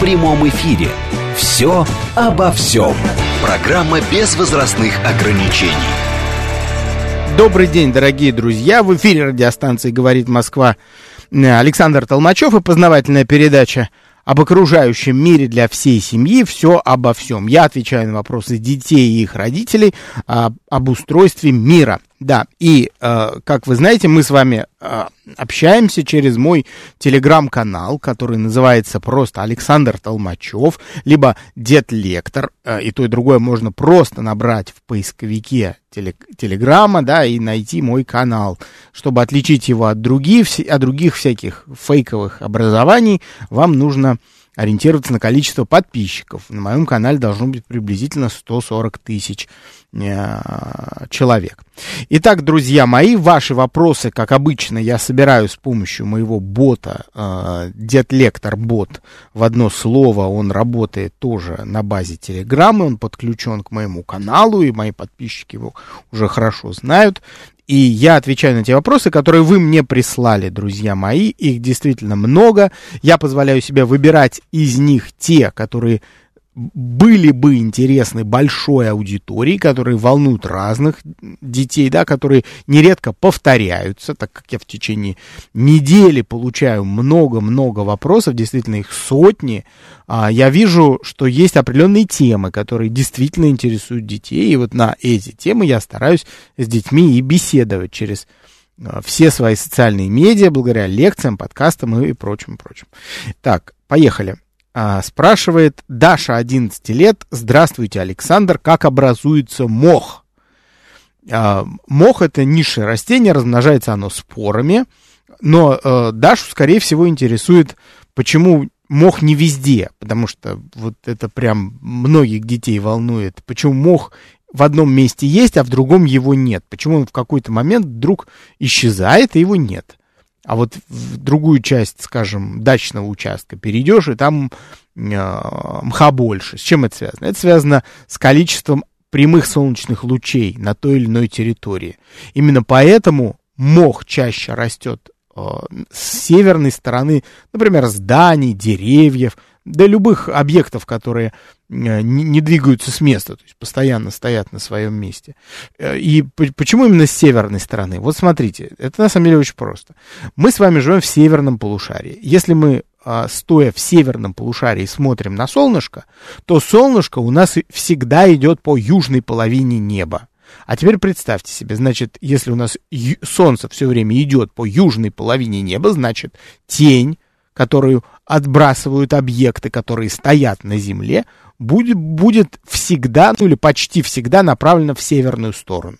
в прямом эфире. «Все обо всем». Программа без возрастных ограничений. Добрый день, дорогие друзья. В эфире радиостанции «Говорит Москва» Александр Толмачев и познавательная передача об окружающем мире для всей семьи, все обо всем. Я отвечаю на вопросы детей и их родителей а, об устройстве мира. Да, и, э, как вы знаете, мы с вами э, общаемся через мой телеграм-канал, который называется просто Александр Толмачев, либо Дед Лектор, э, и то и другое можно просто набрать в поисковике теле, телеграмма, да, и найти мой канал. Чтобы отличить его от других, от других всяких фейковых образований, вам нужно ориентироваться на количество подписчиков. На моем канале должно быть приблизительно 140 тысяч э, человек. Итак, друзья мои, ваши вопросы, как обычно, я собираю с помощью моего бота, э, Дед Лектор бот, в одно слово, он работает тоже на базе Телеграма, он подключен к моему каналу, и мои подписчики его уже хорошо знают. И я отвечаю на те вопросы, которые вы мне прислали, друзья мои. Их действительно много. Я позволяю себе выбирать из них те, которые были бы интересны большой аудитории, которые волнуют разных детей, да, которые нередко повторяются, так как я в течение недели получаю много-много вопросов, действительно их сотни, а, я вижу, что есть определенные темы, которые действительно интересуют детей, и вот на эти темы я стараюсь с детьми и беседовать через а, все свои социальные медиа, благодаря лекциям, подкастам и прочим, прочим. Так, поехали. А, спрашивает Даша, 11 лет. Здравствуйте, Александр. Как образуется мох? А, мох это низшее растение, размножается оно спорами. Но а, Дашу, скорее всего, интересует, почему мох не везде. Потому что вот это прям многих детей волнует. Почему мох в одном месте есть, а в другом его нет? Почему он в какой-то момент вдруг исчезает, и его нет? А вот в другую часть, скажем, дачного участка перейдешь, и там э, мха больше. С чем это связано? Это связано с количеством прямых солнечных лучей на той или иной территории. Именно поэтому мох чаще растет э, с северной стороны, например, зданий, деревьев, да любых объектов, которые э, не двигаются с места, то есть постоянно стоят на своем месте. Э, и почему именно с северной стороны? Вот смотрите, это на самом деле очень просто. Мы с вами живем в северном полушарии. Если мы а, стоя в северном полушарии смотрим на солнышко, то солнышко у нас всегда идет по южной половине неба. А теперь представьте себе, значит, если у нас солнце все время идет по южной половине неба, значит, тень которую отбрасывают объекты, которые стоят на Земле, будет, будет всегда, ну или почти всегда направлена в северную сторону.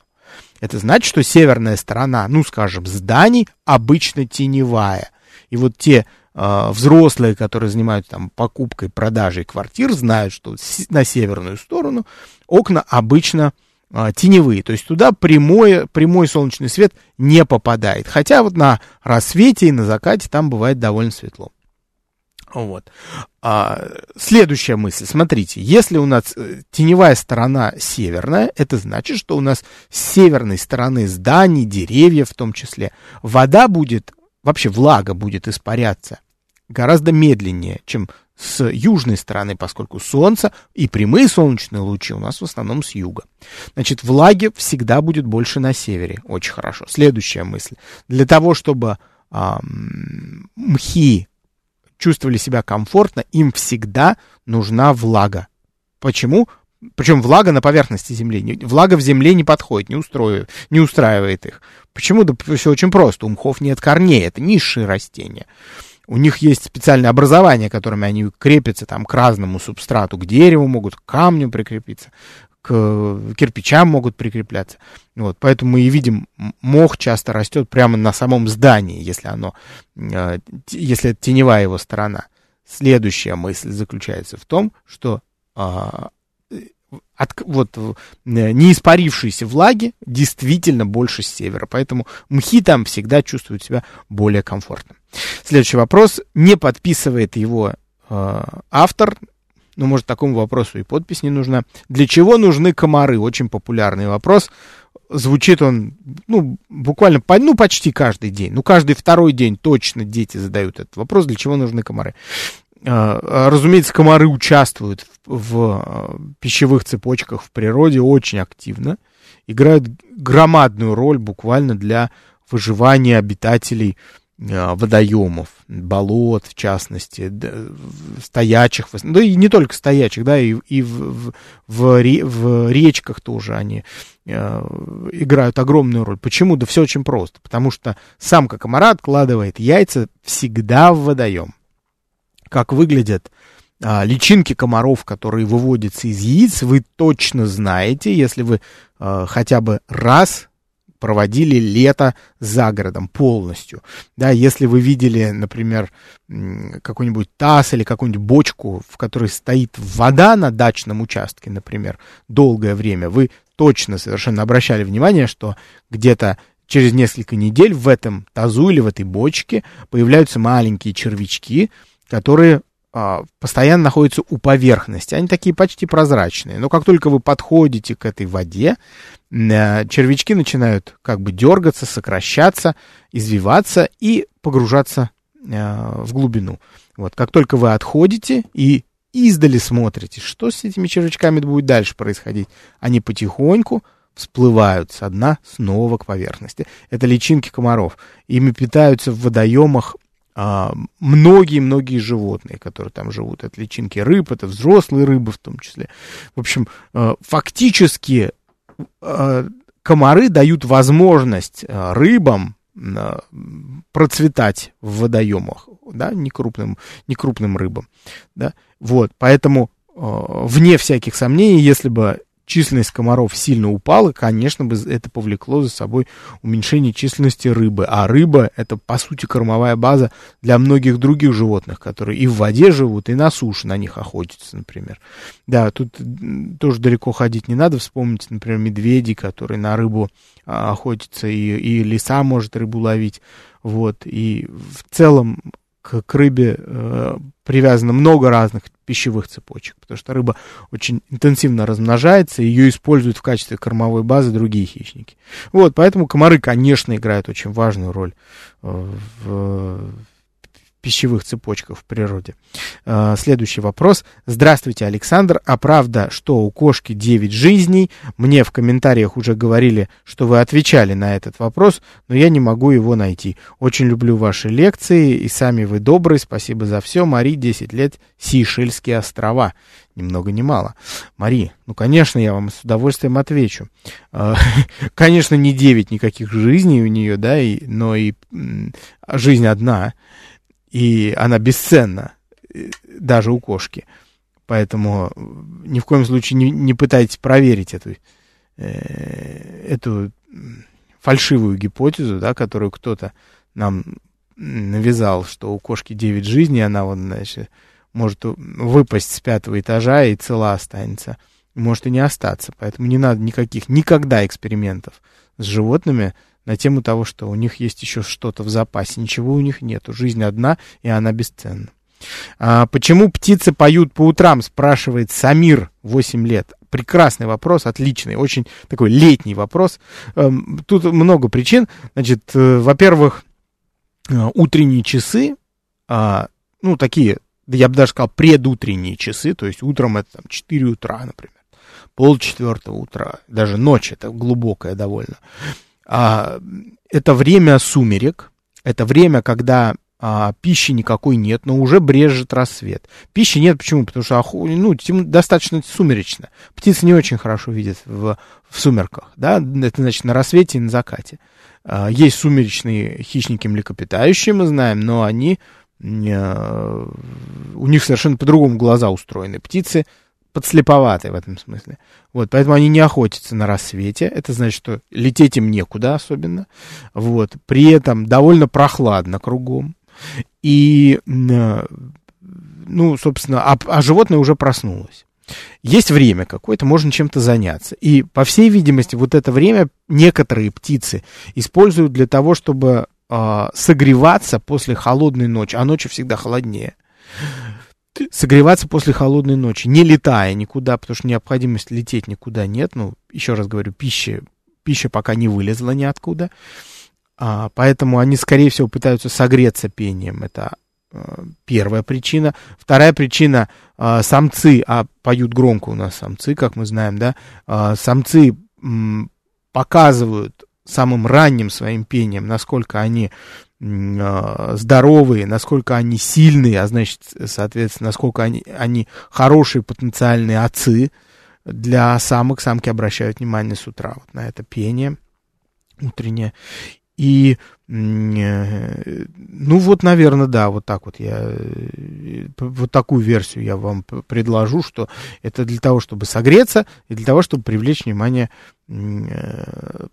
Это значит, что северная сторона, ну скажем, зданий обычно теневая. И вот те э, взрослые, которые занимаются там покупкой, продажей квартир, знают, что на северную сторону окна обычно а, теневые, то есть туда прямой, прямой солнечный свет не попадает. Хотя вот на рассвете и на закате там бывает довольно светло. Вот. А, следующая мысль. Смотрите, если у нас э, теневая сторона северная, это значит, что у нас с северной стороны зданий, деревьев в том числе, вода будет, вообще влага будет испаряться гораздо медленнее, чем с южной стороны, поскольку солнце и прямые солнечные лучи у нас в основном с юга. Значит, влаги всегда будет больше на севере. Очень хорошо. Следующая мысль. Для того, чтобы а, мхи чувствовали себя комфортно, им всегда нужна влага. Почему? Причем влага на поверхности земли. Влага в земле не подходит, не, устроив, не устраивает их. Почему? Да все очень просто. У мхов нет корней, это низшие растения. У них есть специальное образование, которыми они крепятся там к разному субстрату, к дереву могут, к камню прикрепиться, к кирпичам могут прикрепляться. Вот, поэтому мы и видим, мох часто растет прямо на самом здании, если оно, э, если это теневая его сторона. следующая мысль заключается в том, что а, от, вот, не испарившейся влаги действительно больше с севера. Поэтому мхи там всегда чувствуют себя более комфортно. Следующий вопрос. Не подписывает его э, автор. Ну, может, такому вопросу и подпись не нужна. Для чего нужны комары? Очень популярный вопрос. Звучит он, ну, буквально, ну, почти каждый день. Ну, каждый второй день точно дети задают этот вопрос, для чего нужны комары. Э, разумеется, комары участвуют в, в э, пищевых цепочках в природе очень активно, играют громадную роль буквально для выживания обитателей э, водоемов, болот, в частности, стоячих, да и не только стоячих, да, и, и в, в, в речках тоже они играют огромную роль. Почему? Да все очень просто. Потому что самка комара откладывает яйца всегда в водоем как выглядят а, личинки комаров, которые выводятся из яиц, вы точно знаете, если вы а, хотя бы раз проводили лето за городом полностью. Да, если вы видели, например, какой-нибудь таз или какую-нибудь бочку, в которой стоит вода на дачном участке, например, долгое время, вы точно совершенно обращали внимание, что где-то через несколько недель в этом тазу или в этой бочке появляются маленькие червячки, которые а, постоянно находятся у поверхности. Они такие почти прозрачные. Но как только вы подходите к этой воде, а, червячки начинают как бы дергаться, сокращаться, извиваться и погружаться а, в глубину. Вот, как только вы отходите и издали смотрите, что с этими червячками будет дальше происходить, они потихоньку всплывают со дна снова к поверхности. Это личинки комаров. Ими питаются в водоемах многие-многие а, животные, которые там живут. Это личинки рыб, это взрослые рыбы в том числе. В общем, а, фактически а, комары дают возможность рыбам процветать в водоемах, да, не крупным, не крупным рыбам, да, вот, поэтому вне всяких сомнений, если бы численность комаров сильно упала, конечно бы это повлекло за собой уменьшение численности рыбы. А рыба это, по сути, кормовая база для многих других животных, которые и в воде живут, и на суше на них охотятся, например. Да, тут тоже далеко ходить не надо. Вспомните, например, медведей, которые на рыбу а, охотятся, и, и лиса может рыбу ловить. Вот, и в целом к, к рыбе э, привязано много разных пищевых цепочек, потому что рыба очень интенсивно размножается, ее используют в качестве кормовой базы другие хищники. Вот, поэтому комары, конечно, играют очень важную роль э, в пищевых цепочках в природе. А, следующий вопрос. Здравствуйте, Александр. А правда, что у кошки 9 жизней? Мне в комментариях уже говорили, что вы отвечали на этот вопрос, но я не могу его найти. Очень люблю ваши лекции, и сами вы добрый. Спасибо за все. Мари, 10 лет, Сейшельские острова. Ни много ни мало. Мари, ну, конечно, я вам с удовольствием отвечу. А, конечно, не 9 никаких жизней у нее, да, но и жизнь одна и она бесценна э, даже у кошки. Поэтому ни в коем случае не, не пытайтесь проверить эту, э, эту фальшивую гипотезу, да, которую кто-то нам навязал, что у кошки 9 жизней, она вот, значит, может выпасть с пятого этажа и цела останется. Может и не остаться. Поэтому не надо никаких, никогда экспериментов с животными, на тему того, что у них есть еще что-то в запасе. Ничего у них нету. Жизнь одна, и она бесценна. А, почему птицы поют по утрам, спрашивает Самир, 8 лет. Прекрасный вопрос, отличный, очень такой летний вопрос. Эм, тут много причин. Значит, э, во-первых, э, утренние часы, а, ну, такие, я бы даже сказал, предутренние часы, то есть утром это там 4 утра, например, пол четвертого утра, даже ночь, это глубокая довольно. А, это время сумерек, это время, когда а, пищи никакой нет, но уже брежет рассвет. Пищи нет, почему? Потому что ну, достаточно сумеречно. Птицы не очень хорошо видят в, в сумерках, да, это значит на рассвете и на закате. А, есть сумеречные хищники млекопитающие, мы знаем, но они, а, у них совершенно по-другому глаза устроены. Птицы подслеповатые в этом смысле. Вот, поэтому они не охотятся на рассвете. Это значит, что лететь им некуда особенно. Вот, при этом довольно прохладно кругом. И э, ну, собственно, а, а животное уже проснулось. Есть время какое-то, можно чем-то заняться. И, по всей видимости, вот это время некоторые птицы используют для того, чтобы э, согреваться после холодной ночи, а ночью всегда холоднее. Согреваться после холодной ночи, не летая никуда, потому что необходимости лететь никуда нет. Ну, еще раз говорю, пища, пища пока не вылезла ниоткуда. А, поэтому они, скорее всего, пытаются согреться пением. Это а, первая причина. Вторая причина а, самцы, а поют громко у нас самцы, как мы знаем, да, а, самцы м, показывают самым ранним своим пением, насколько они здоровые, насколько они сильные, а значит, соответственно, насколько они, они хорошие потенциальные отцы для самок. Самки обращают внимание с утра вот на это пение утреннее. И, ну вот, наверное, да, вот так вот я, э, вот такую версию я вам предложу, что это для того, чтобы согреться и для того, чтобы привлечь внимание э,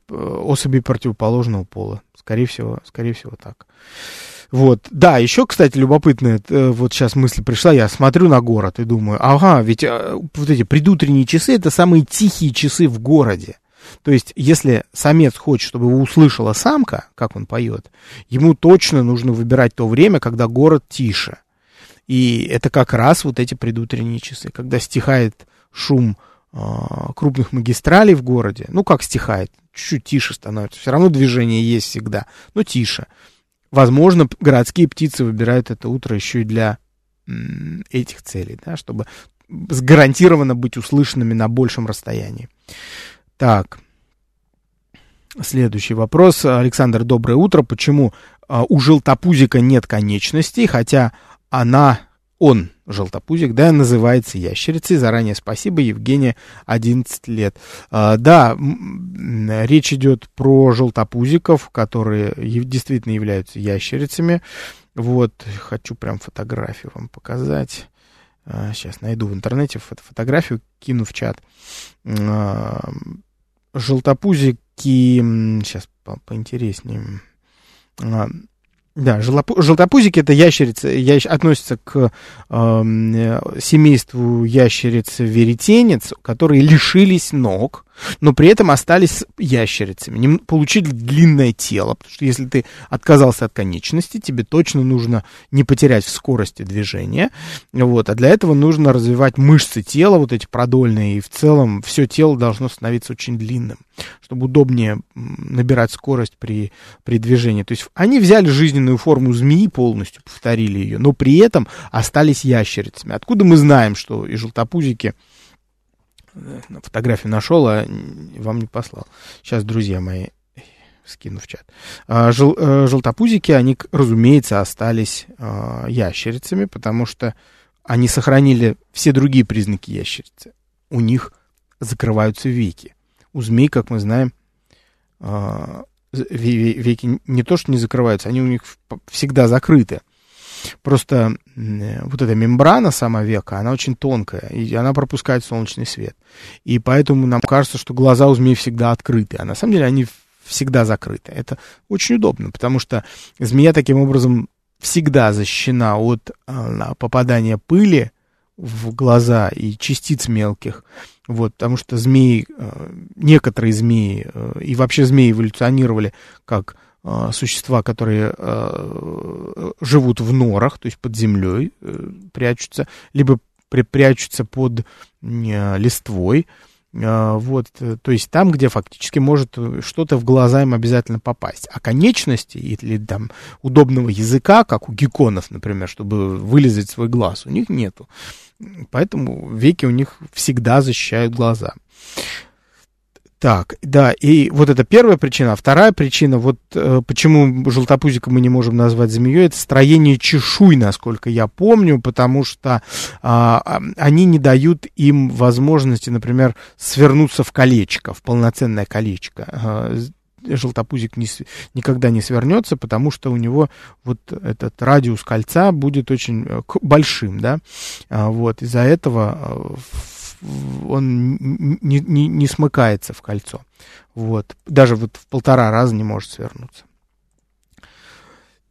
особей противоположного пола. Скорее всего, скорее всего так. Вот, да, еще, кстати, любопытная, вот сейчас мысль пришла, я смотрю на город и думаю, ага, ведь вот эти предутренние часы, это самые тихие часы в городе. То есть, если самец хочет, чтобы его услышала самка, как он поет, ему точно нужно выбирать то время, когда город тише. И это как раз вот эти предутренние часы, когда стихает шум э, крупных магистралей в городе. Ну, как стихает, чуть-чуть тише становится. Все равно движение есть всегда, но тише. Возможно, городские птицы выбирают это утро еще и для м, этих целей, да, чтобы гарантированно быть услышанными на большем расстоянии. Так. Следующий вопрос. Александр, доброе утро. Почему а, у желтопузика нет конечностей, хотя она, он, желтопузик, да, называется ящерицей. Заранее спасибо, Евгения, 11 лет. А, да, речь идет про желтопузиков, которые действительно являются ящерицами. Вот, хочу прям фотографию вам показать. Сейчас а, найду в интернете фото фотографию, кину в чат. А, желтопузики, сейчас по поинтереснее. А, да, желтопузики это ящерицы, ящ, относятся к э, семейству ящериц веретенец, которые лишились ног, но при этом остались ящерицами, не, получили длинное тело, потому что если ты отказался от конечности, тебе точно нужно не потерять в скорости движения, вот, а для этого нужно развивать мышцы тела, вот эти продольные, и в целом все тело должно становиться очень длинным, чтобы удобнее набирать скорость при, при движении. То есть они взяли жизненную форму змеи полностью, повторили ее, но при этом остались ящерицами. Откуда мы знаем, что и желтопузики фотографию нашел, а вам не послал. Сейчас, друзья мои, скину в чат. А, жел, э, желтопузики, они, разумеется, остались а, ящерицами, потому что они сохранили все другие признаки ящерицы. У них закрываются веки. У змей, как мы знаем, а, веки не то, что не закрываются, они у них всегда закрыты. Просто вот эта мембрана сама века, она очень тонкая, и она пропускает солнечный свет. И поэтому нам кажется, что глаза у змей всегда открыты, а на самом деле они всегда закрыты. Это очень удобно, потому что змея таким образом всегда защищена от а, попадания пыли в глаза и частиц мелких. Вот, потому что змеи, а, некоторые змеи а, и вообще змеи эволюционировали как существа, которые а, живут в норах, то есть под землей э, прячутся, либо прячутся под листвой, вот, э, то есть там, где фактически может что-то в глаза им обязательно попасть. А конечности или там удобного языка, как у гекконов, например, чтобы вылезать свой глаз, у них нету. Поэтому веки у них всегда защищают глаза. Так, да, и вот это первая причина. А вторая причина, вот э, почему желтопузика мы не можем назвать змеей, это строение чешуй, насколько я помню, потому что э, они не дают им возможности, например, свернуться в колечко, в полноценное колечко. Э, желтопузик не, никогда не свернется, потому что у него вот этот радиус кольца будет очень э, большим, да, вот, из-за этого э, он не, не, не смыкается в кольцо. Вот. Даже вот в полтора раза не может свернуться.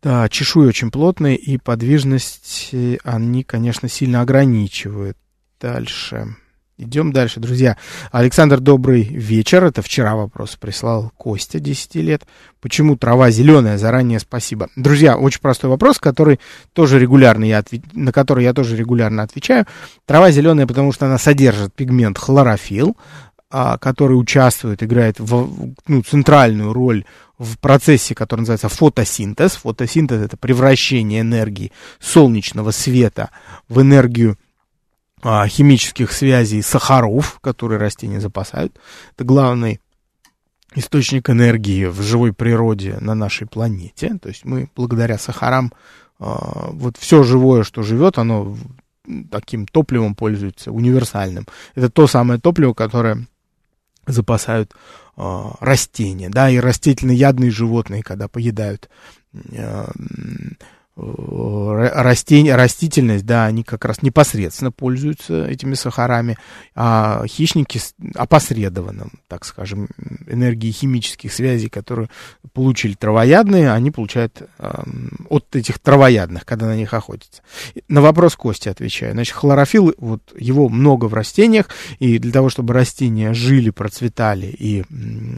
Да, чешуи очень плотные, и подвижность они, конечно, сильно ограничивают. Дальше. Идем дальше, друзья. Александр, добрый вечер. Это вчера вопрос прислал Костя, 10 лет. Почему трава зеленая? Заранее спасибо. Друзья, очень простой вопрос, который тоже регулярно я отве... на который я тоже регулярно отвечаю. Трава зеленая, потому что она содержит пигмент хлорофилл, а, который участвует, играет в, ну, центральную роль в процессе, который называется фотосинтез. Фотосинтез это превращение энергии солнечного света в энергию а, химических связей сахаров, которые растения запасают. Это главный источник энергии в живой природе на нашей планете. То есть мы благодаря сахарам, а, вот все живое, что живет, оно таким топливом пользуется, универсальным. Это то самое топливо, которое запасают э, растения, да, и растительноядные животные, когда поедают Э, растения, растительность, да, они как раз непосредственно пользуются этими сахарами, а хищники опосредованным, так скажем, энергии химических связей, которые получили травоядные, они получают э, от этих травоядных, когда на них охотятся. На вопрос Кости отвечаю. Значит, хлорофилл, вот его много в растениях, и для того, чтобы растения жили, процветали и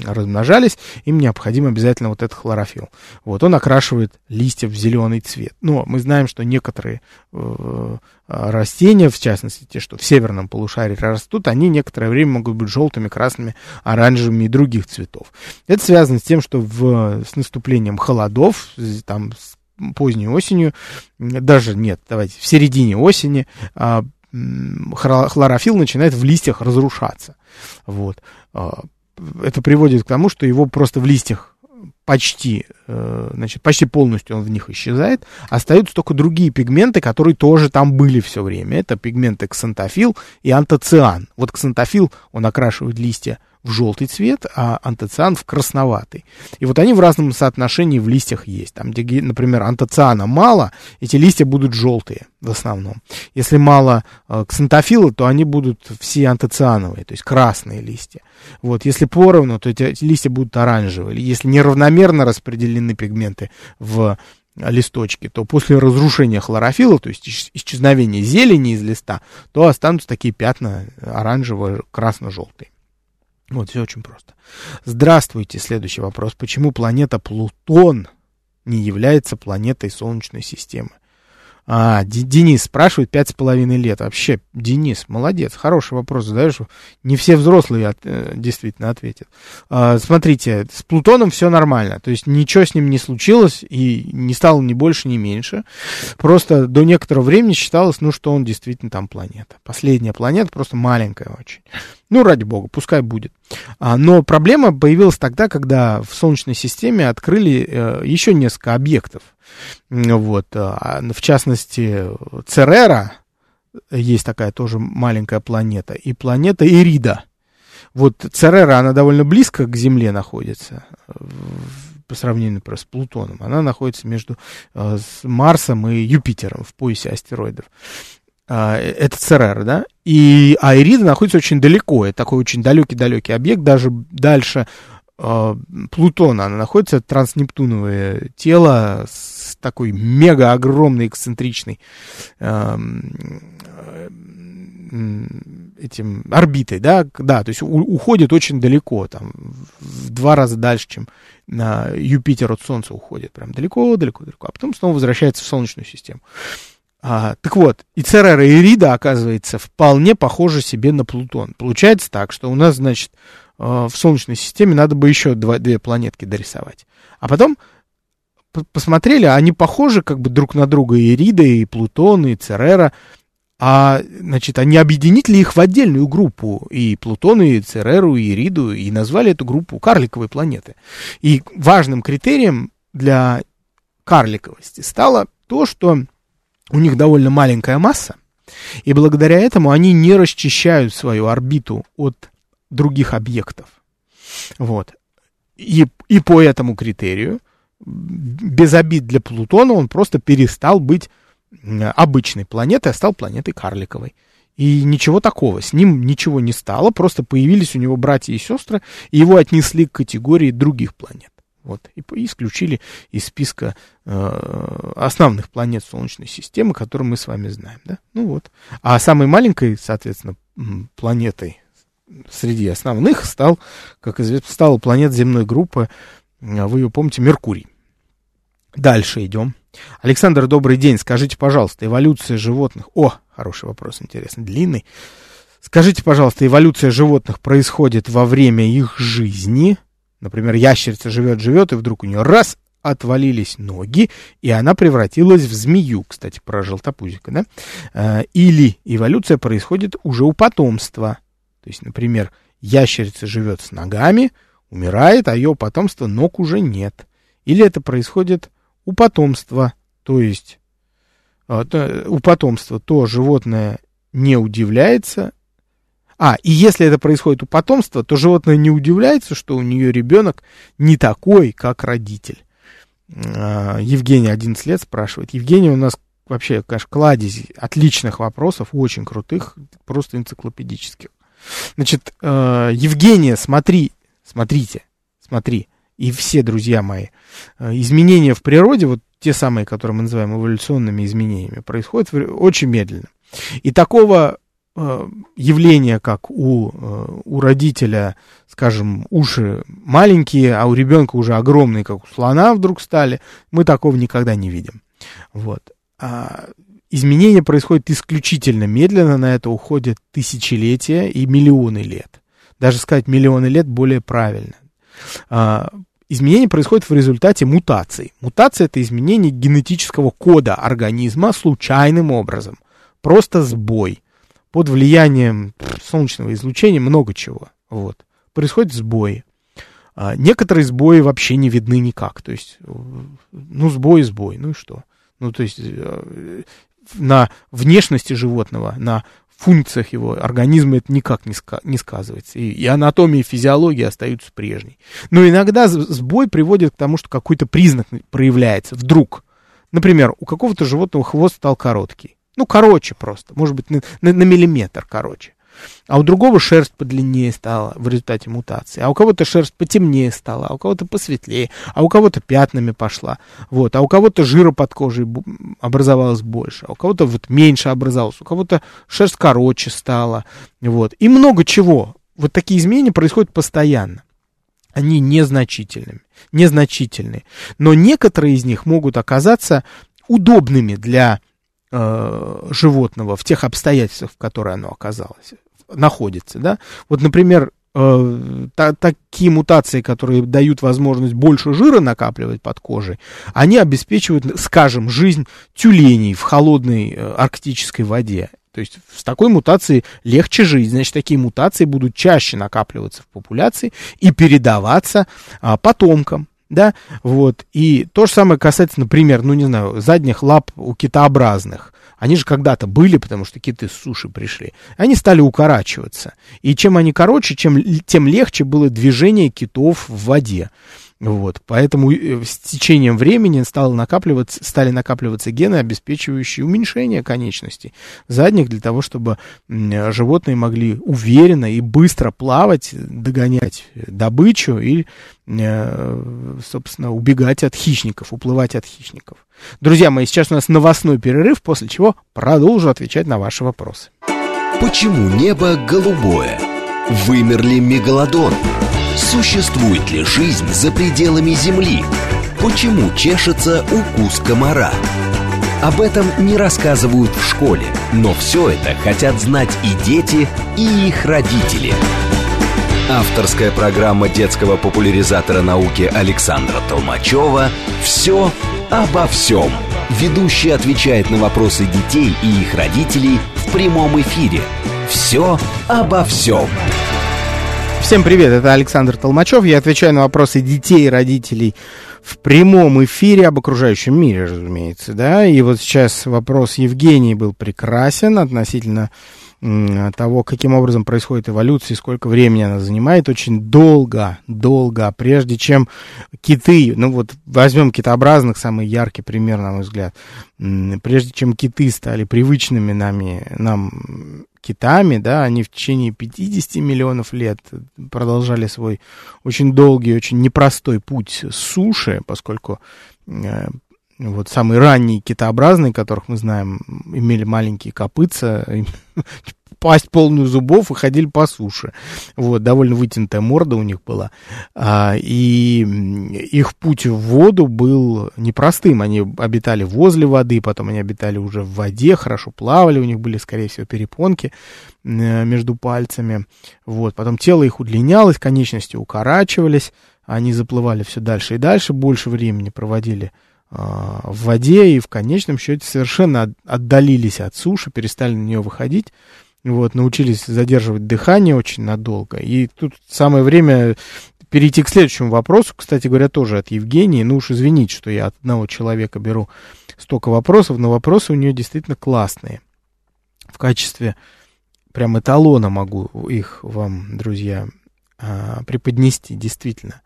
размножались, им необходим обязательно вот этот хлорофилл. Вот он окрашивает листья в зеленый цвет цвет. Но мы знаем, что некоторые э, растения, в частности те, что в северном полушарии растут, они некоторое время могут быть желтыми, красными, оранжевыми и других цветов. Это связано с тем, что в, с наступлением холодов, там, с поздней осенью, даже нет, давайте, в середине осени, а, хлорофилл начинает в листьях разрушаться. Вот. А, это приводит к тому, что его просто в листьях почти, э, значит, почти полностью он в них исчезает. Остаются только другие пигменты, которые тоже там были все время. Это пигменты ксантофил и антоциан. Вот ксантофил, он окрашивает листья в желтый цвет, а антоциан в красноватый. И вот они в разном соотношении в листьях есть. Там, где, например, антоциана мало, эти листья будут желтые в основном. Если мало э, ксантофила, то они будут все антоциановые, то есть красные листья. Вот, если поровну, то эти, эти листья будут оранжевые. Если неравномерно распределены пигменты в листочки, то после разрушения хлорофила, то есть исчезновения зелени из листа, то останутся такие пятна оранжево-красно-желтые. Вот, все очень просто. Здравствуйте, следующий вопрос. Почему планета Плутон не является планетой Солнечной системы? А, Денис спрашивает, пять с половиной лет. Вообще, Денис, молодец, хороший вопрос задаешь. Не все взрослые от, э, действительно ответят. А, смотрите, с Плутоном все нормально. То есть ничего с ним не случилось и не стало ни больше, ни меньше. Просто до некоторого времени считалось, ну, что он действительно там планета. Последняя планета, просто маленькая очень. Ну, ради бога, пускай будет. А, но проблема появилась тогда, когда в Солнечной системе открыли э, еще несколько объектов. Вот, а, в частности, Церера, есть такая тоже маленькая планета, и планета Ирида. Вот Церера, она довольно близко к Земле находится, по сравнению, например, с Плутоном. Она находится между э, с Марсом и Юпитером в поясе астероидов. А, это Церера, да, и Айрида находится очень далеко, это такой очень далекий-далекий объект, даже дальше э, Плутона, она находится, транснептуновое тело с такой мега огромной эксцентричной э, этим орбитой, да, да, то есть у, уходит очень далеко, там, в два раза дальше, чем на Юпитер от Солнца уходит, прям далеко, далеко, далеко, а потом снова возвращается в Солнечную систему. А, так вот, и Церера и Рида, оказывается, вполне похожи себе на Плутон. Получается так, что у нас, значит, э, в Солнечной системе надо бы еще два, две планетки дорисовать. А потом посмотрели, они похожи как бы друг на друга, и Рида, и Плутон, и Церера. А, значит, они объединили их в отдельную группу, и Плутон, и Цереру, и Ириду, и назвали эту группу карликовой планеты. И важным критерием для карликовости стало то, что у них довольно маленькая масса, и благодаря этому они не расчищают свою орбиту от других объектов. Вот. И, и по этому критерию, без обид для Плутона, он просто перестал быть обычной планетой, а стал планетой карликовой. И ничего такого, с ним ничего не стало, просто появились у него братья и сестры, и его отнесли к категории других планет. Вот, и, исключили из списка э, основных планет Солнечной системы, которые мы с вами знаем. Да? Ну вот. А самой маленькой, соответственно, планетой среди основных стал, как известно, стала планета земной группы, вы ее помните, Меркурий. Дальше идем. Александр, добрый день. Скажите, пожалуйста, эволюция животных... О, хороший вопрос, интересный, длинный. Скажите, пожалуйста, эволюция животных происходит во время их жизни? Например, ящерица живет-живет, и вдруг у нее раз отвалились ноги, и она превратилась в змею, кстати, про желтопузика, да? А, или эволюция происходит уже у потомства. То есть, например, ящерица живет с ногами, умирает, а ее потомства ног уже нет. Или это происходит у потомства, то есть а, у потомства то животное не удивляется. А, и если это происходит у потомства, то животное не удивляется, что у нее ребенок не такой, как родитель. А, Евгений 11 лет спрашивает. Евгений у нас вообще, конечно, кладезь отличных вопросов, очень крутых, просто энциклопедических. Значит, э, Евгения, смотри, смотрите, смотри, и все друзья мои, э, изменения в природе, вот те самые, которые мы называем эволюционными изменениями, происходят очень медленно. И такого э, явления, как у, э, у родителя, скажем, уши маленькие, а у ребенка уже огромные, как у слона вдруг стали, мы такого никогда не видим. Вот. А изменения происходят исключительно медленно, на это уходят тысячелетия и миллионы лет. Даже сказать миллионы лет более правильно. А, изменения происходят в результате мутаций. Мутация это изменение генетического кода организма случайным образом. Просто сбой. Под влиянием солнечного излучения много чего. Вот. Происходит сбои. А, некоторые сбои вообще не видны никак. То есть, ну, сбой, сбой, ну и что? Ну, то есть, э, на внешности животного, на функциях его организма это никак не, ска- не сказывается. И, и анатомия, и физиология остаются прежней. Но иногда сбой приводит к тому, что какой-то признак проявляется вдруг. Например, у какого-то животного хвост стал короткий. Ну, короче просто, может быть, на, на, на миллиметр короче а у другого шерсть подлиннее стала в результате мутации, а у кого-то шерсть потемнее стала, а у кого-то посветлее, а у кого-то пятнами пошла, вот, а у кого-то жира под кожей образовалось больше, а у кого-то вот меньше образовалось, у кого-то шерсть короче стала, вот, и много чего. Вот такие изменения происходят постоянно. Они незначительными, незначительные. Но некоторые из них могут оказаться удобными для э, животного в тех обстоятельствах, в которые оно оказалось находится, да. Вот, например, э, та, такие мутации, которые дают возможность больше жира накапливать под кожей, они обеспечивают, скажем, жизнь тюленей в холодной э, арктической воде. То есть с такой мутацией легче жить. Значит, такие мутации будут чаще накапливаться в популяции и передаваться а, потомкам. Да, вот. И то же самое касается, например, ну не знаю, задних лап у китообразных. Они же когда-то были, потому что киты с суши пришли. Они стали укорачиваться. И чем они короче, чем, тем легче было движение китов в воде. Вот, поэтому э, с течением времени стало накапливаться, стали накапливаться гены, обеспечивающие уменьшение конечностей задних, для того, чтобы животные могли уверенно и быстро плавать, догонять добычу и, э, собственно, убегать от хищников, уплывать от хищников. Друзья мои, сейчас у нас новостной перерыв, после чего продолжу отвечать на ваши вопросы. Почему небо голубое? Вымер ли мегалодон? Существует ли жизнь за пределами Земли? Почему чешется укус комара? Об этом не рассказывают в школе, но все это хотят знать и дети, и их родители. Авторская программа детского популяризатора науки Александра Толмачева «Все обо всем». Ведущий отвечает на вопросы детей и их родителей в прямом эфире. «Все обо всем». Всем привет, это Александр Толмачев. Я отвечаю на вопросы детей и родителей в прямом эфире об окружающем мире, разумеется, да. И вот сейчас вопрос Евгении был прекрасен относительно того, каким образом происходит эволюция и сколько времени она занимает, очень долго, долго, прежде чем киты, ну вот возьмем китообразных, самый яркий пример, на мой взгляд, прежде чем киты стали привычными нами, нам китами, да, они в течение 50 миллионов лет продолжали свой очень долгий, очень непростой путь с суши, поскольку э, вот самые ранние китообразные, которых мы знаем, имели маленькие копытца, пасть полную зубов и ходили по суше. Вот, довольно вытянутая морда у них была. А, и их путь в воду был непростым. Они обитали возле воды, потом они обитали уже в воде, хорошо плавали, у них были, скорее всего, перепонки э, между пальцами. Вот, потом тело их удлинялось, конечности укорачивались, они заплывали все дальше и дальше, больше времени проводили в воде и в конечном счете совершенно отдалились от суши, перестали на нее выходить, вот, научились задерживать дыхание очень надолго. И тут самое время перейти к следующему вопросу, кстати говоря, тоже от Евгении. Ну уж извините, что я от одного человека беру столько вопросов, но вопросы у нее действительно классные. В качестве прям эталона могу их вам, друзья, а, преподнести, действительно.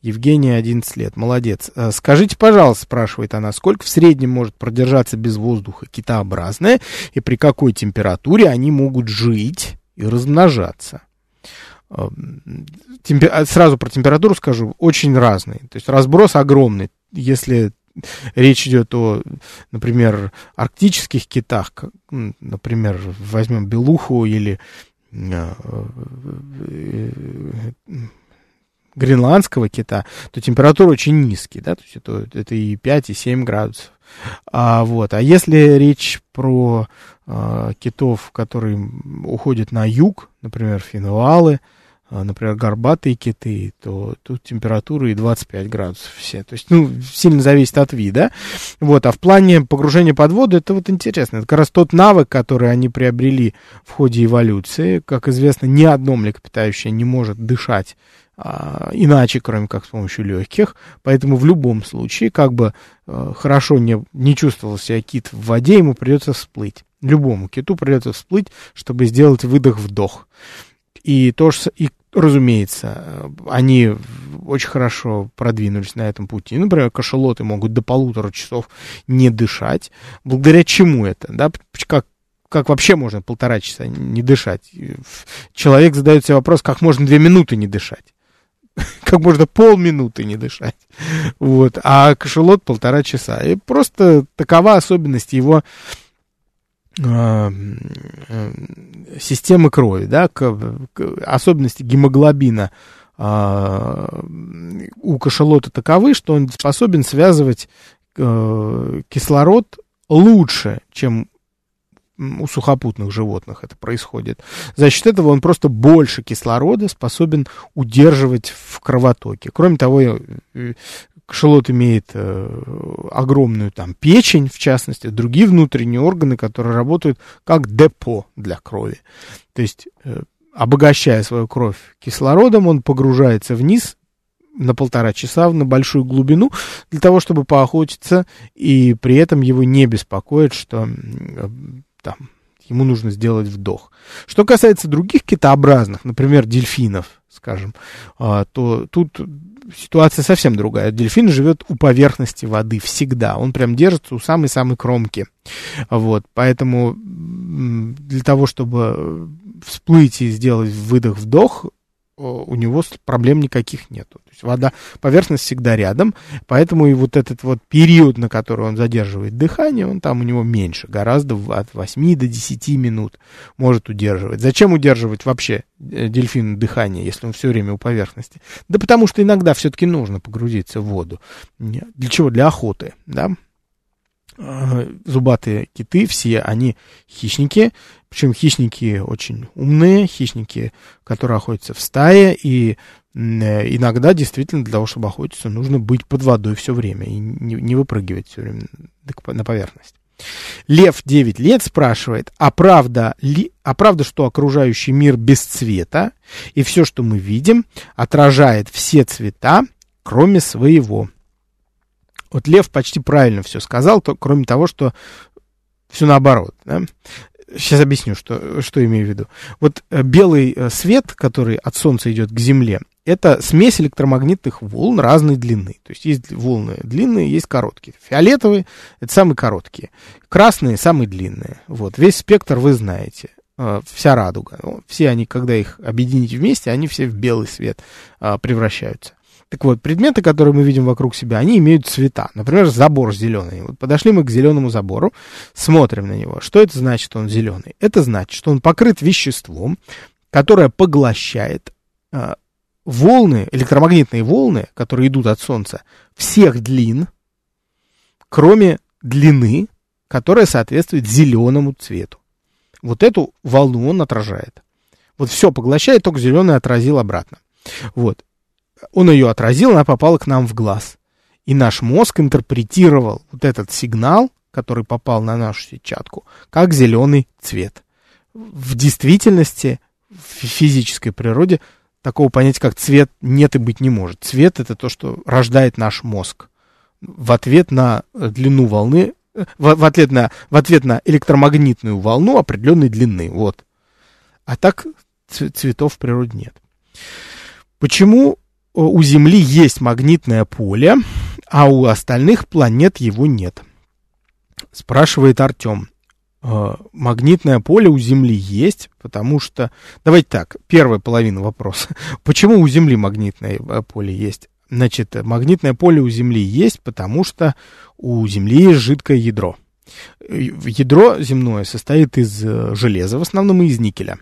Евгения 11 лет, молодец. Э, скажите, пожалуйста, спрашивает она, сколько в среднем может продержаться без воздуха китообразное и при какой температуре они могут жить и размножаться? Э, темпер... Э, сразу про температуру скажу, очень разный. То есть разброс огромный. Если речь идет о, например, арктических китах, например, возьмем белуху или гренландского кита, то температура очень низкая, да, то есть это, это и 5, и 7 градусов. А, вот. а если речь про а, китов, которые уходят на юг, например, финуалы, а, например, горбатые киты, то тут температура и 25 градусов все. То есть, ну, сильно зависит от вида. Вот, а в плане погружения под воду, это вот интересно. Это как раз тот навык, который они приобрели в ходе эволюции. Как известно, ни одно млекопитающее не может дышать а, иначе, кроме как с помощью легких. Поэтому в любом случае, как бы а, хорошо не, не чувствовал себя кит в воде, ему придется всплыть. Любому киту придется всплыть, чтобы сделать выдох-вдох. И тоже, и, разумеется, они очень хорошо продвинулись на этом пути. Например, кашалоты могут до полутора часов не дышать. Благодаря чему это? Да? Как, как вообще можно полтора часа не дышать? Человек задает себе вопрос, как можно две минуты не дышать? как можно полминуты не дышать. Вот. А кашелот полтора часа. И просто такова особенность его э, системы крови, да, к, к, особенности гемоглобина э, у кашелота таковы, что он способен связывать э, кислород лучше, чем у сухопутных животных это происходит. За счет этого он просто больше кислорода способен удерживать в кровотоке. Кроме того, э, кашалот имеет э, огромную там печень, в частности, другие внутренние органы, которые работают как депо для крови. То есть, э, обогащая свою кровь кислородом, он погружается вниз на полтора часа на большую глубину для того, чтобы поохотиться, и при этом его не беспокоит, что там, ему нужно сделать вдох. Что касается других китообразных, например, дельфинов, скажем, а, то тут ситуация совсем другая. Дельфин живет у поверхности воды всегда. Он прям держится у самой-самой кромки. Вот, поэтому для того, чтобы всплыть и сделать выдох-вдох, у него проблем никаких нету. То есть вода, поверхность всегда рядом, поэтому и вот этот вот период, на который он задерживает дыхание, он там у него меньше, гораздо от 8 до 10 минут может удерживать. Зачем удерживать вообще э, дельфину дыхание, если он все время у поверхности? Да потому что иногда все-таки нужно погрузиться в воду. Для чего? Для охоты, да? зубатые киты, все они хищники, причем хищники очень умные, хищники, которые охотятся в стае, и иногда действительно для того, чтобы охотиться, нужно быть под водой все время и не, не выпрыгивать все время на поверхность. Лев 9 лет спрашивает, а правда, ли, а правда, что окружающий мир без цвета, и все, что мы видим, отражает все цвета, кроме своего? Вот Лев почти правильно все сказал, то, кроме того, что все наоборот. Да? Сейчас объясню, что, что имею в виду. Вот белый свет, который от Солнца идет к Земле, это смесь электромагнитных волн разной длины. То есть есть волны длинные, есть короткие. Фиолетовые — это самые короткие. Красные — самые длинные. Вот. Весь спектр вы знаете. Э, вся радуга. Все они, когда их объединить вместе, они все в белый свет а, превращаются. Так вот, предметы, которые мы видим вокруг себя, они имеют цвета. Например, забор зеленый. Вот подошли мы к зеленому забору, смотрим на него. Что это значит, он зеленый? Это значит, что он покрыт веществом, которое поглощает а, волны, электромагнитные волны, которые идут от Солнца, всех длин, кроме длины, которая соответствует зеленому цвету. Вот эту волну он отражает. Вот все поглощает, только зеленый отразил обратно. Вот. Он ее отразил, она попала к нам в глаз. И наш мозг интерпретировал вот этот сигнал, который попал на нашу сетчатку, как зеленый цвет. В действительности, в физической природе такого понятия, как цвет, нет и быть не может. Цвет — это то, что рождает наш мозг. В ответ на длину волны, в, в, ответ, на, в ответ на электромагнитную волну определенной длины. Вот. А так цветов в природе нет. Почему у Земли есть магнитное поле, а у остальных планет его нет? Спрашивает Артем. Э, магнитное поле у Земли есть, потому что... Давайте так, первая половина вопроса. Почему у Земли магнитное э, поле есть? Значит, магнитное поле у Земли есть, потому что у Земли есть жидкое ядро. Ядро земное состоит из э, железа, в основном и из никеля.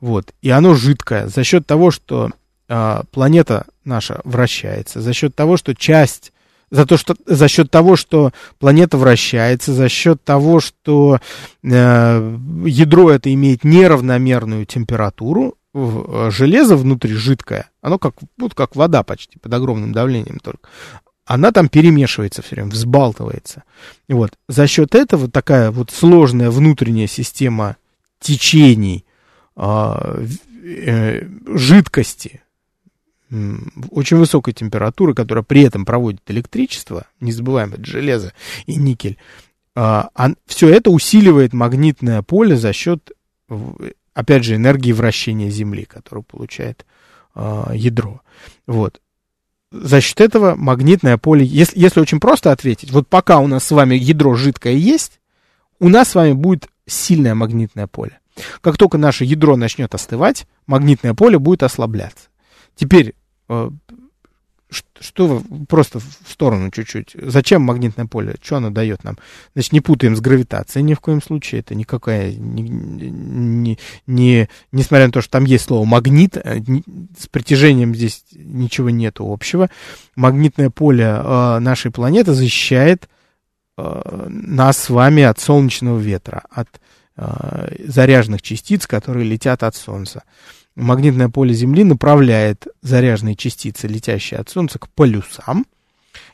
Вот. И оно жидкое за счет того, что э, планета наша вращается, за счет того, что часть за, то, что, за счет того, что планета вращается, за счет того, что э, ядро это имеет неравномерную температуру, э, железо внутри жидкое, оно как, вот как вода почти, под огромным давлением только, она там перемешивается все время, взбалтывается. Вот. За счет этого такая вот сложная внутренняя система течений, э, э, жидкости, очень высокой температуры, которая при этом проводит электричество, не забываем, это железо и никель, а, все это усиливает магнитное поле за счет, опять же, энергии вращения Земли, которую получает а, ядро. Вот. За счет этого магнитное поле, если, если очень просто ответить, вот пока у нас с вами ядро жидкое есть, у нас с вами будет сильное магнитное поле. Как только наше ядро начнет остывать, магнитное поле будет ослабляться. Теперь, что просто в сторону чуть-чуть. Зачем магнитное поле? Что оно дает нам? Значит, не путаем с гравитацией ни в коем случае. Это никакая, не, не, не, несмотря на то, что там есть слово магнит, э, с притяжением здесь ничего нету общего. Магнитное поле э, нашей планеты защищает э, нас с вами от солнечного ветра, от э, заряженных частиц, которые летят от Солнца магнитное поле Земли направляет заряженные частицы, летящие от Солнца, к полюсам,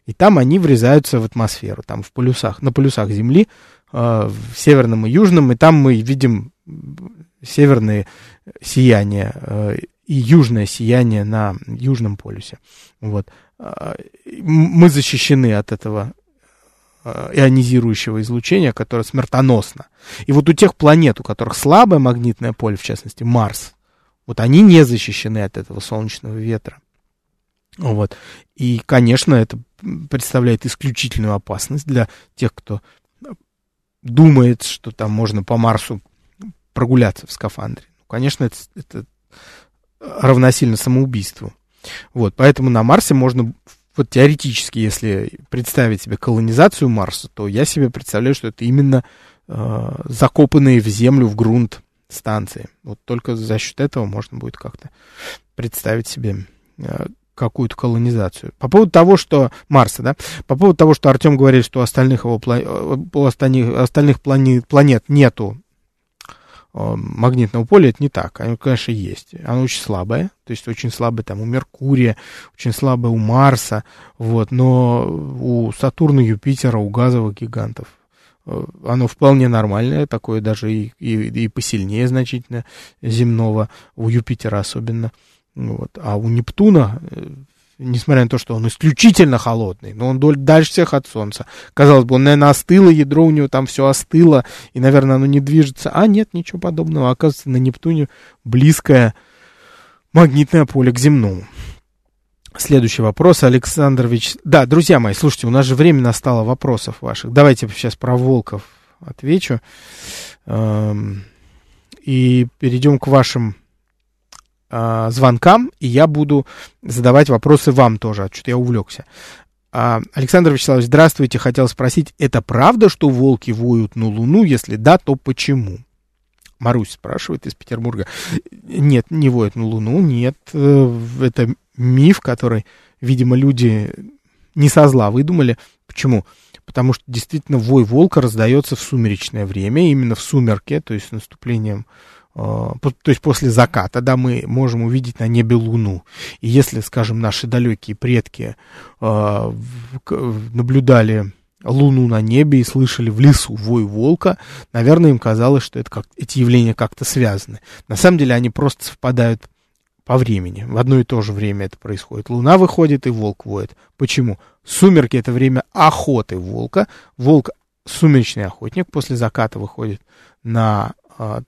и там они врезаются в атмосферу, там в полюсах, на полюсах Земли, э, в северном и южном, и там мы видим северные сияния э, и южное сияние на южном полюсе. Вот. Э, мы защищены от этого ионизирующего излучения, которое смертоносно. И вот у тех планет, у которых слабое магнитное поле, в частности Марс, вот они не защищены от этого солнечного ветра. Вот. И, конечно, это представляет исключительную опасность для тех, кто думает, что там можно по Марсу прогуляться в скафандре. Ну, конечно, это, это равносильно самоубийству. Вот, поэтому на Марсе можно, вот теоретически, если представить себе колонизацию Марса, то я себе представляю, что это именно э, закопанные в землю, в грунт станции. Вот только за счет этого можно будет как-то представить себе э, какую-то колонизацию. По поводу того, что Марса, да, по поводу того, что Артем говорит, что остальных его э, у остальных, остальных планет, планет нету э, магнитного поля, это не так. Оно, конечно, есть. Оно очень слабое, то есть очень слабое там у Меркурия, очень слабое у Марса, вот, но у Сатурна, Юпитера, у газовых гигантов Э, оно вполне нормальное, такое даже и, и, и посильнее значительно земного, у Юпитера особенно. Вот. А у Нептуна, э, несмотря на то, что он исключительно холодный, но он дальше всех от Солнца. Казалось бы, он, наверное, остыло, ядро у него там все остыло, и, наверное, оно не движется. А нет, ничего подобного. Оказывается, на Нептуне близкое магнитное поле к земному. Следующий вопрос, Александрович. Да, друзья мои, слушайте, у нас же время настало вопросов ваших. Давайте сейчас про волков отвечу. Эм, и перейдем к вашим э, звонкам, и я буду задавать вопросы вам тоже, а что-то я увлекся. А, Александр Вячеславович, здравствуйте. Хотел спросить, это правда, что волки воют на Луну? Если да, то почему? Марусь спрашивает из Петербурга. Нет, не воют на Луну, нет. Э, это миф, который, видимо, люди не со зла выдумали. Почему? Потому что действительно вой волка раздается в сумеречное время, именно в сумерке, то есть с наступлением а, то есть после заката, да, мы можем увидеть на небе Луну. И если, скажем, наши далекие предки э, наблюдали Луну на небе и слышали в лесу вой волка, наверное, им казалось, что это как, эти явления как-то связаны. На самом деле они просто совпадают по времени. В одно и то же время это происходит. Луна выходит и волк воет. Почему? Сумерки это время охоты волка. Волк сумеречный охотник после заката выходит на а,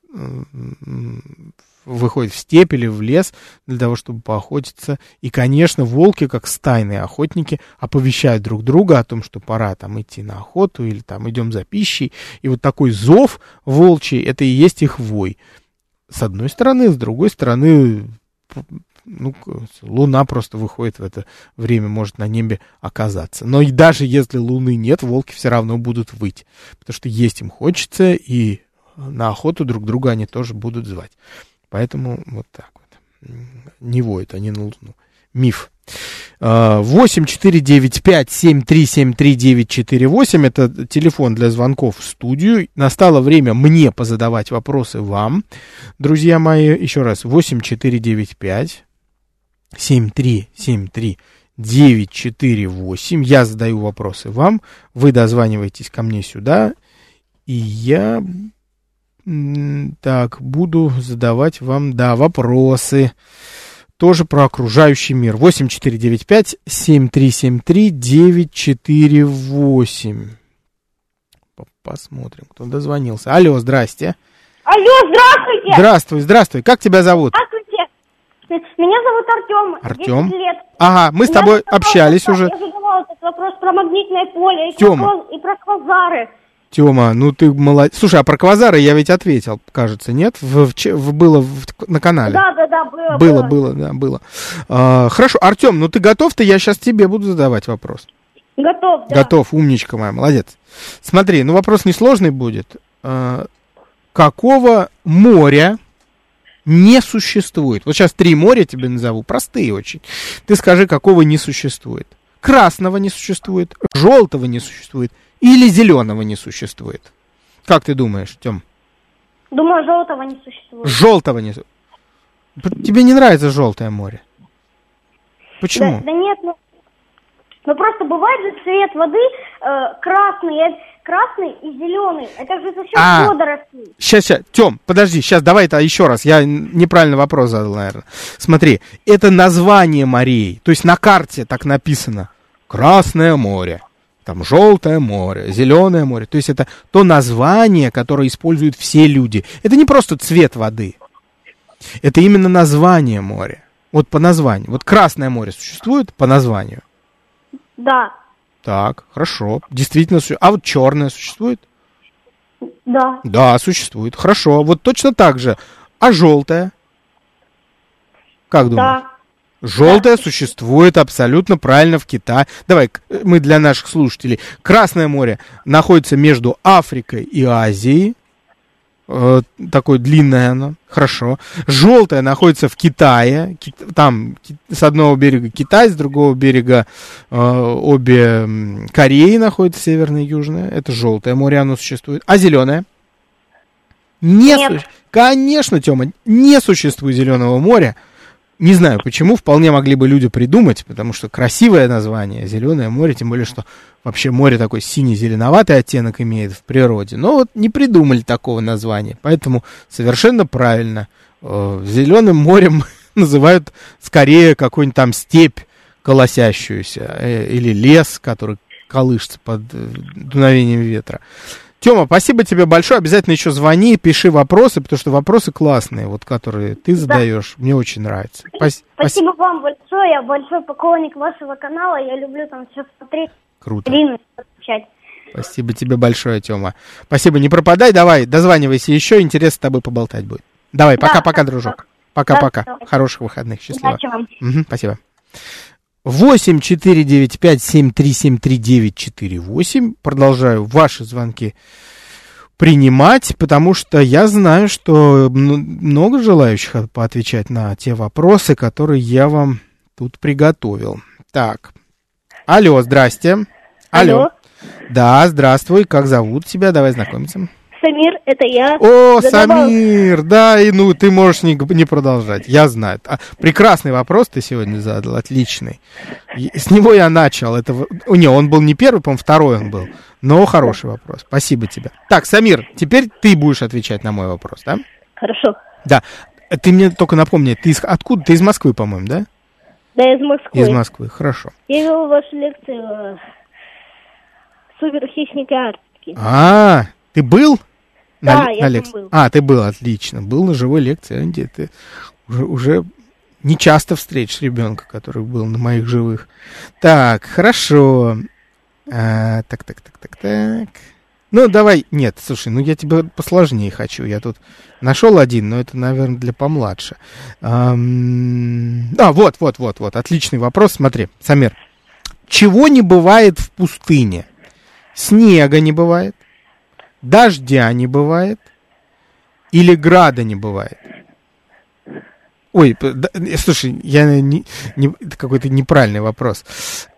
выходит в степь или в лес для того, чтобы поохотиться. И, конечно, волки, как стайные охотники, оповещают друг друга о том, что пора там идти на охоту или там идем за пищей. И вот такой зов волчий, это и есть их вой. С одной стороны, с другой стороны, ну, луна просто выходит в это время, может на небе оказаться. Но и даже если луны нет, волки все равно будут выть, потому что есть им хочется, и на охоту друг друга они тоже будут звать. Поэтому вот так вот. Не воют они на Луну. Миф. 8-495-7373-948 это телефон для звонков в студию. Настало время мне позадавать вопросы вам, друзья мои. Еще раз, 8-495 7373 948. Я задаю вопросы вам, вы дозваниваетесь ко мне сюда, и я так, буду задавать вам, да, вопросы. Тоже про окружающий мир. 8495-7373-948. Посмотрим, кто дозвонился. Алло, здрасте. Алло, здравствуйте. Здравствуй, здравствуй. Как тебя зовут? Здравствуйте. Меня зовут Артем. Артем? лет. Ага, мы с тобой общались уже. Я задавала этот вопрос про магнитное поле и, Тёма. про, и про квазары. Тёма, ну ты молодец. Слушай, а про квазары я ведь ответил, кажется, нет? В, в, в, было в, на канале. Да, да, да, было. Было, было, да, было. А, хорошо, Артем, ну ты готов-то? Я сейчас тебе буду задавать вопрос. Готов, да. Готов, умничка моя, молодец. Смотри, ну вопрос несложный будет. А, какого моря не существует? Вот сейчас три моря тебе назову, простые очень. Ты скажи, какого не существует. Красного не существует, желтого не существует, или зеленого не существует? Как ты думаешь, Тем? Думаю, желтого не существует. Желтого не Тебе не нравится желтое море? Почему? Да, да нет, ну, ну просто бывает же цвет воды э, красный, э, красный и зеленый. Это же за счет а, водорослей. Сейчас, сейчас, Тем, подожди, сейчас давай это еще раз. Я неправильно вопрос задал, наверное. Смотри, это название морей. То есть на карте так написано. Красное море там желтое море, зеленое море. То есть это то название, которое используют все люди. Это не просто цвет воды. Это именно название моря. Вот по названию. Вот Красное море существует по названию? Да. Так, хорошо. Действительно существует. А вот черное существует? Да. Да, существует. Хорошо. Вот точно так же. А желтое? Как думаешь? Да. Желтое да. существует абсолютно правильно в Китае. Давай, мы для наших слушателей. Красное море находится между Африкой и Азией. Э, такое длинное оно. Хорошо. Желтое находится в Китае. Там с одного берега Китай, с другого берега э, обе Кореи находятся, северное и южное. Это желтое море, оно существует. А зеленое? Не Нет. Су... Конечно, Тёма, не существует зеленого моря. Не знаю почему, вполне могли бы люди придумать, потому что красивое название, зеленое море, тем более, что вообще море такой синий-зеленоватый оттенок имеет в природе. Но вот не придумали такого названия, поэтому совершенно правильно. Э, Зеленым морем называют скорее какую-нибудь там степь, колосящуюся, э, или лес, который колышется под э, дуновением ветра. Тема, спасибо тебе большое. Обязательно еще звони, пиши вопросы, потому что вопросы классные, вот которые ты задаешь. Да. Мне очень нравится. Спасибо, спасибо вам большое. Я большой поклонник вашего канала. Я люблю там все смотреть. Круто. Спасибо тебе большое, Тёма. Спасибо, не пропадай, давай, дозванивайся еще, интересно с тобой поболтать будет. Давай, пока-пока, да, дружок. Пока-пока. Да, Хороших выходных, счастливо. Угу, спасибо. 8 4 9 5 7 3 7 3 9 4 8. Продолжаю ваши звонки принимать, потому что я знаю, что много желающих поотвечать на те вопросы, которые я вам тут приготовил. Так. Алло, здрасте. Алло. Алло. Да, здравствуй. Как зовут тебя? Давай знакомиться. Самир, это я. О, Задавал... Самир, да, и ну ты можешь не, не продолжать. Я знаю. А, прекрасный вопрос ты сегодня задал, отличный. С него я начал. Это, не, он был не первый, по-моему, второй он был. Но хороший вопрос. Спасибо тебе. Так, Самир, теперь ты будешь отвечать на мой вопрос, да? Хорошо. Да. Ты мне только напомни, ты из, откуда? Ты из Москвы, по-моему, да? Да, из Москвы. Из Москвы, хорошо. Я вел вашу лекцию Супер хищники Арктики. А, ты был? Да, на, я на лекции. был. А, ты был, отлично. Был на живой лекции, где ты уже, уже не часто встретишь ребенка, который был на моих живых. Так, хорошо. А, так, так, так, так, так. Ну, давай, нет, слушай, ну я тебе посложнее хочу. Я тут нашел один, но это, наверное, для помладше. Ам... А, вот, вот, вот, вот, отличный вопрос. Смотри, Самир, чего не бывает в пустыне? Снега не бывает, дождя не бывает или града не бывает. Ой, да, слушай, я не, не это какой-то неправильный вопрос.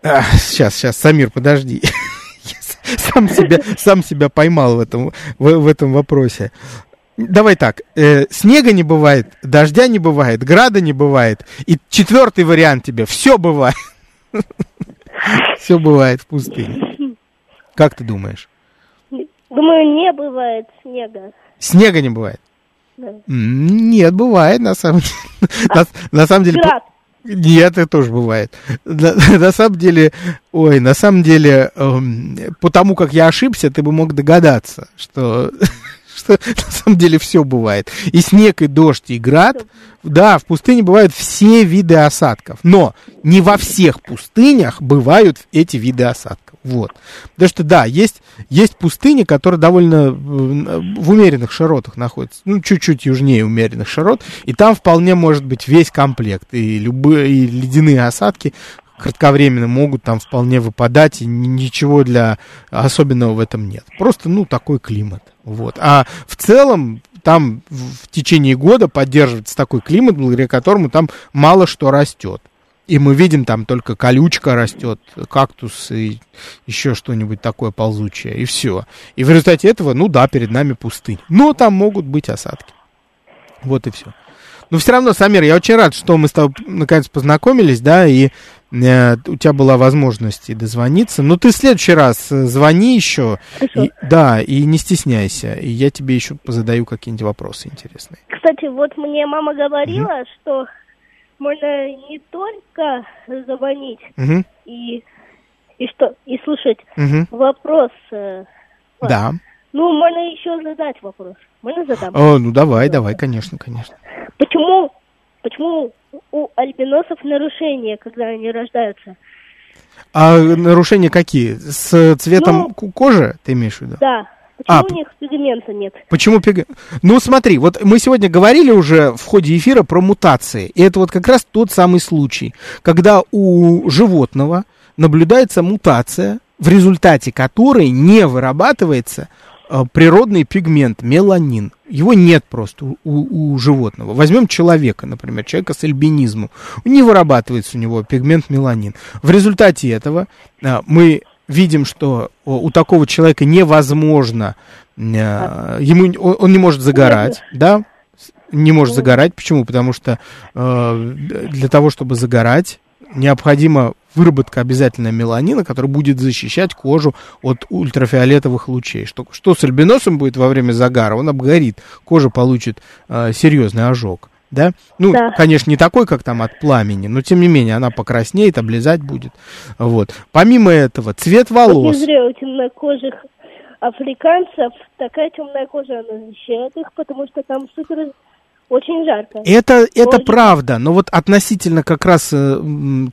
А, сейчас, сейчас, Самир, подожди. Я сам себя, сам себя поймал в этом, в, в этом вопросе. Давай так, э, снега не бывает, дождя не бывает, града не бывает. И четвертый вариант тебе, все бывает. Все бывает в пустыне. Как ты думаешь? Думаю, не бывает снега. Снега не бывает? Да. Нет, бывает, на самом деле. А, на, на самом деле... Град. Нет, это тоже бывает. На, на самом деле, ой, на самом деле, эм, по тому, как я ошибся, ты бы мог догадаться, что что на самом деле все бывает. И снег, и дождь, и град. Да, в пустыне бывают все виды осадков. Но не во всех пустынях бывают эти виды осадков. Вот. Потому что, да, есть, есть пустыни, которые довольно в умеренных широтах находятся. Ну, чуть-чуть южнее умеренных широт. И там вполне может быть весь комплект. И любые и ледяные осадки кратковременно могут там вполне выпадать, и ничего для особенного в этом нет. Просто, ну, такой климат. Вот. А в целом там в течение года поддерживается такой климат, благодаря которому там мало что растет. И мы видим, там только колючка растет, кактус и еще что-нибудь такое ползучее, и все. И в результате этого, ну да, перед нами пустынь. Но там могут быть осадки. Вот и все. Но все равно, Самир, я очень рад, что мы с тобой наконец познакомились, да, и у тебя была возможность и дозвониться. Но ты в следующий раз э, звони еще. И, да, и не стесняйся. И я тебе еще позадаю какие-нибудь вопросы интересные. Кстати, вот мне мама говорила, угу. что можно не только звонить угу. и, и что и слушать угу. вопрос. Э, да. Ну, можно еще задать вопрос. Можно задам? О, ну давай, давай, конечно, конечно. Почему, почему у альбиносов нарушения, когда они рождаются? А нарушения какие? С цветом ну, кожи, ты имеешь в виду? Да. Почему а, у них пигмента нет? Почему пигмент? Ну, смотри, вот мы сегодня говорили уже в ходе эфира про мутации. И это вот как раз тот самый случай, когда у животного наблюдается мутация, в результате которой не вырабатывается природный пигмент, меланин. Его нет просто у, у животного. Возьмем человека, например, человека с альбинизмом. Не вырабатывается у него пигмент меланин. В результате этого э, мы видим, что у такого человека невозможно, э, ему, он не может загорать, да, не может загорать. Почему? Потому что для того, чтобы загорать, необходимо выработка обязательно меланина, который будет защищать кожу от ультрафиолетовых лучей. Что, что с альбиносом будет во время загара? Он обгорит, кожа получит э, серьезный ожог. да? Ну, да. конечно, не такой, как там от пламени, но тем не менее она покраснеет, облизать будет. Вот. Помимо этого, цвет волос. Вот не зря у темнокожих африканцев такая темная кожа, она защищает их, потому что там супер очень жарко. Это, это правда, но вот относительно как раз э,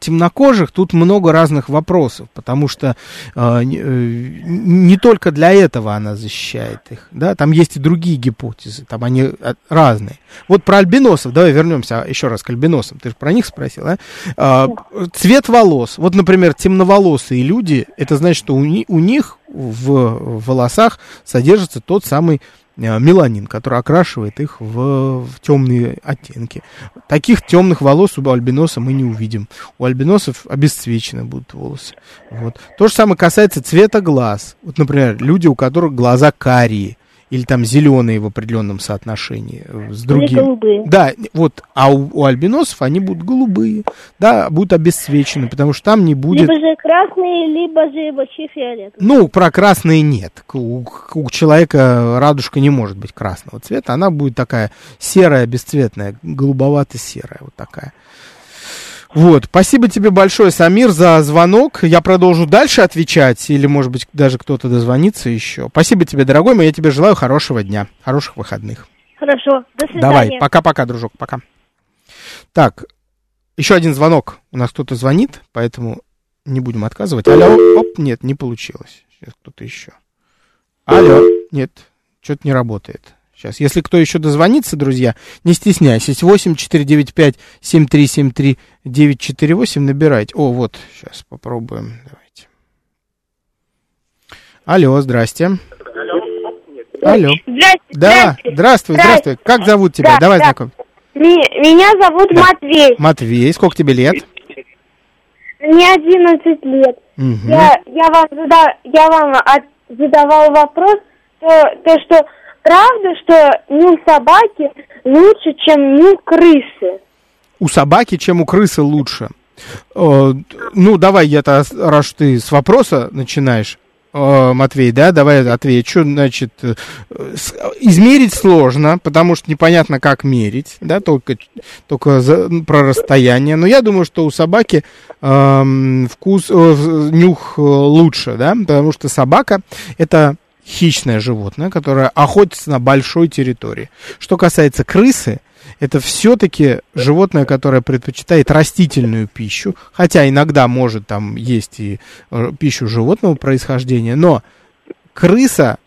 темнокожих тут много разных вопросов, потому что э, не, э, не только для этого она защищает их, да, там есть и другие гипотезы, там они э, разные. Вот про альбиносов, давай вернемся еще раз к альбиносам, ты же про них спросил, а? Э, цвет волос, вот, например, темноволосые люди, это значит, что у, у них в волосах содержится тот самый меланин, который окрашивает их в, в темные оттенки. Таких темных волос у альбиноса мы не увидим. У альбиносов обесцвечены будут волосы. Вот. То же самое касается цвета глаз. Вот, например, люди, у которых глаза карие или там зеленые в определенном соотношении э, с другими. Или голубые. Да, вот, а у, у альбиносов они будут голубые, да, будут обесцвечены, потому что там не будет... Либо же красные, либо же вообще фиолетовые. Ну, про красные нет. У, у человека радужка не может быть красного цвета, она будет такая серая, бесцветная, голубовато-серая, вот такая. Вот, спасибо тебе большое, Самир, за звонок. Я продолжу дальше отвечать, или, может быть, даже кто-то дозвонится еще. Спасибо тебе, дорогой мой, я тебе желаю хорошего дня, хороших выходных. Хорошо, до свидания. Давай, пока-пока, дружок, пока. Так, еще один звонок. У нас кто-то звонит, поэтому не будем отказывать. Алло, оп, нет, не получилось. Сейчас кто-то еще. Алло, нет, что-то не работает. Сейчас, если кто еще дозвонится, друзья, не стесняйтесь. 8 495 7373 948 набирайте. О, вот, сейчас попробуем. Давайте. Алло, здрасте. Алло. Здрасте. Да, здравствуй, здравствуй. Как зовут тебя? Да, Давай да. знаком. Меня зовут да. Матвей. Матвей, сколько тебе лет? Мне 11 лет. Угу. Я, я вам, зада, я вам от, задавал вопрос, то, то что правда, что нюх собаки лучше, чем нюх крысы? У собаки, чем у крысы лучше. Э, ну, давай я-то, раз ты с вопроса начинаешь, э, Матвей, да, давай отвечу. Значит, э, измерить сложно, потому что непонятно, как мерить, да, только, только за, про расстояние. Но я думаю, что у собаки э, вкус, э, нюх лучше, да, потому что собака это хищное животное, которое охотится на большой территории. Что касается крысы, это все-таки животное, которое предпочитает растительную пищу, хотя иногда может там есть и э, пищу животного происхождения, но крыса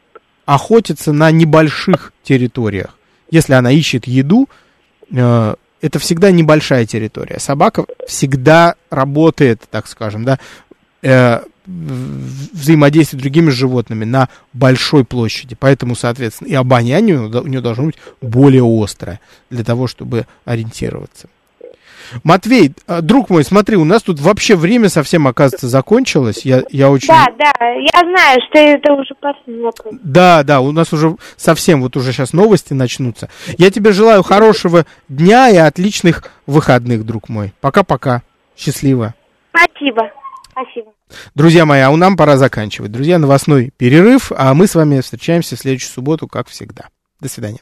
охотится на небольших территориях. Если она ищет еду, э, это всегда небольшая территория. Собака всегда работает, так скажем, да, э, взаимодействие с другими животными на большой площади. Поэтому, соответственно, и обоняние у нее должно быть более острое для того, чтобы ориентироваться. Матвей, а, друг мой, смотри, у нас тут вообще время совсем, оказывается, закончилось. Я, я очень... Да, да, я знаю, что это уже последний вопрос. Да, да, у нас уже совсем, вот уже сейчас новости начнутся. Я тебе желаю хорошего дня и отличных выходных, друг мой. Пока-пока. Счастливо. Спасибо. Спасибо. Друзья мои, а у нам пора заканчивать. Друзья, новостной перерыв, а мы с вами встречаемся в следующую субботу, как всегда. До свидания.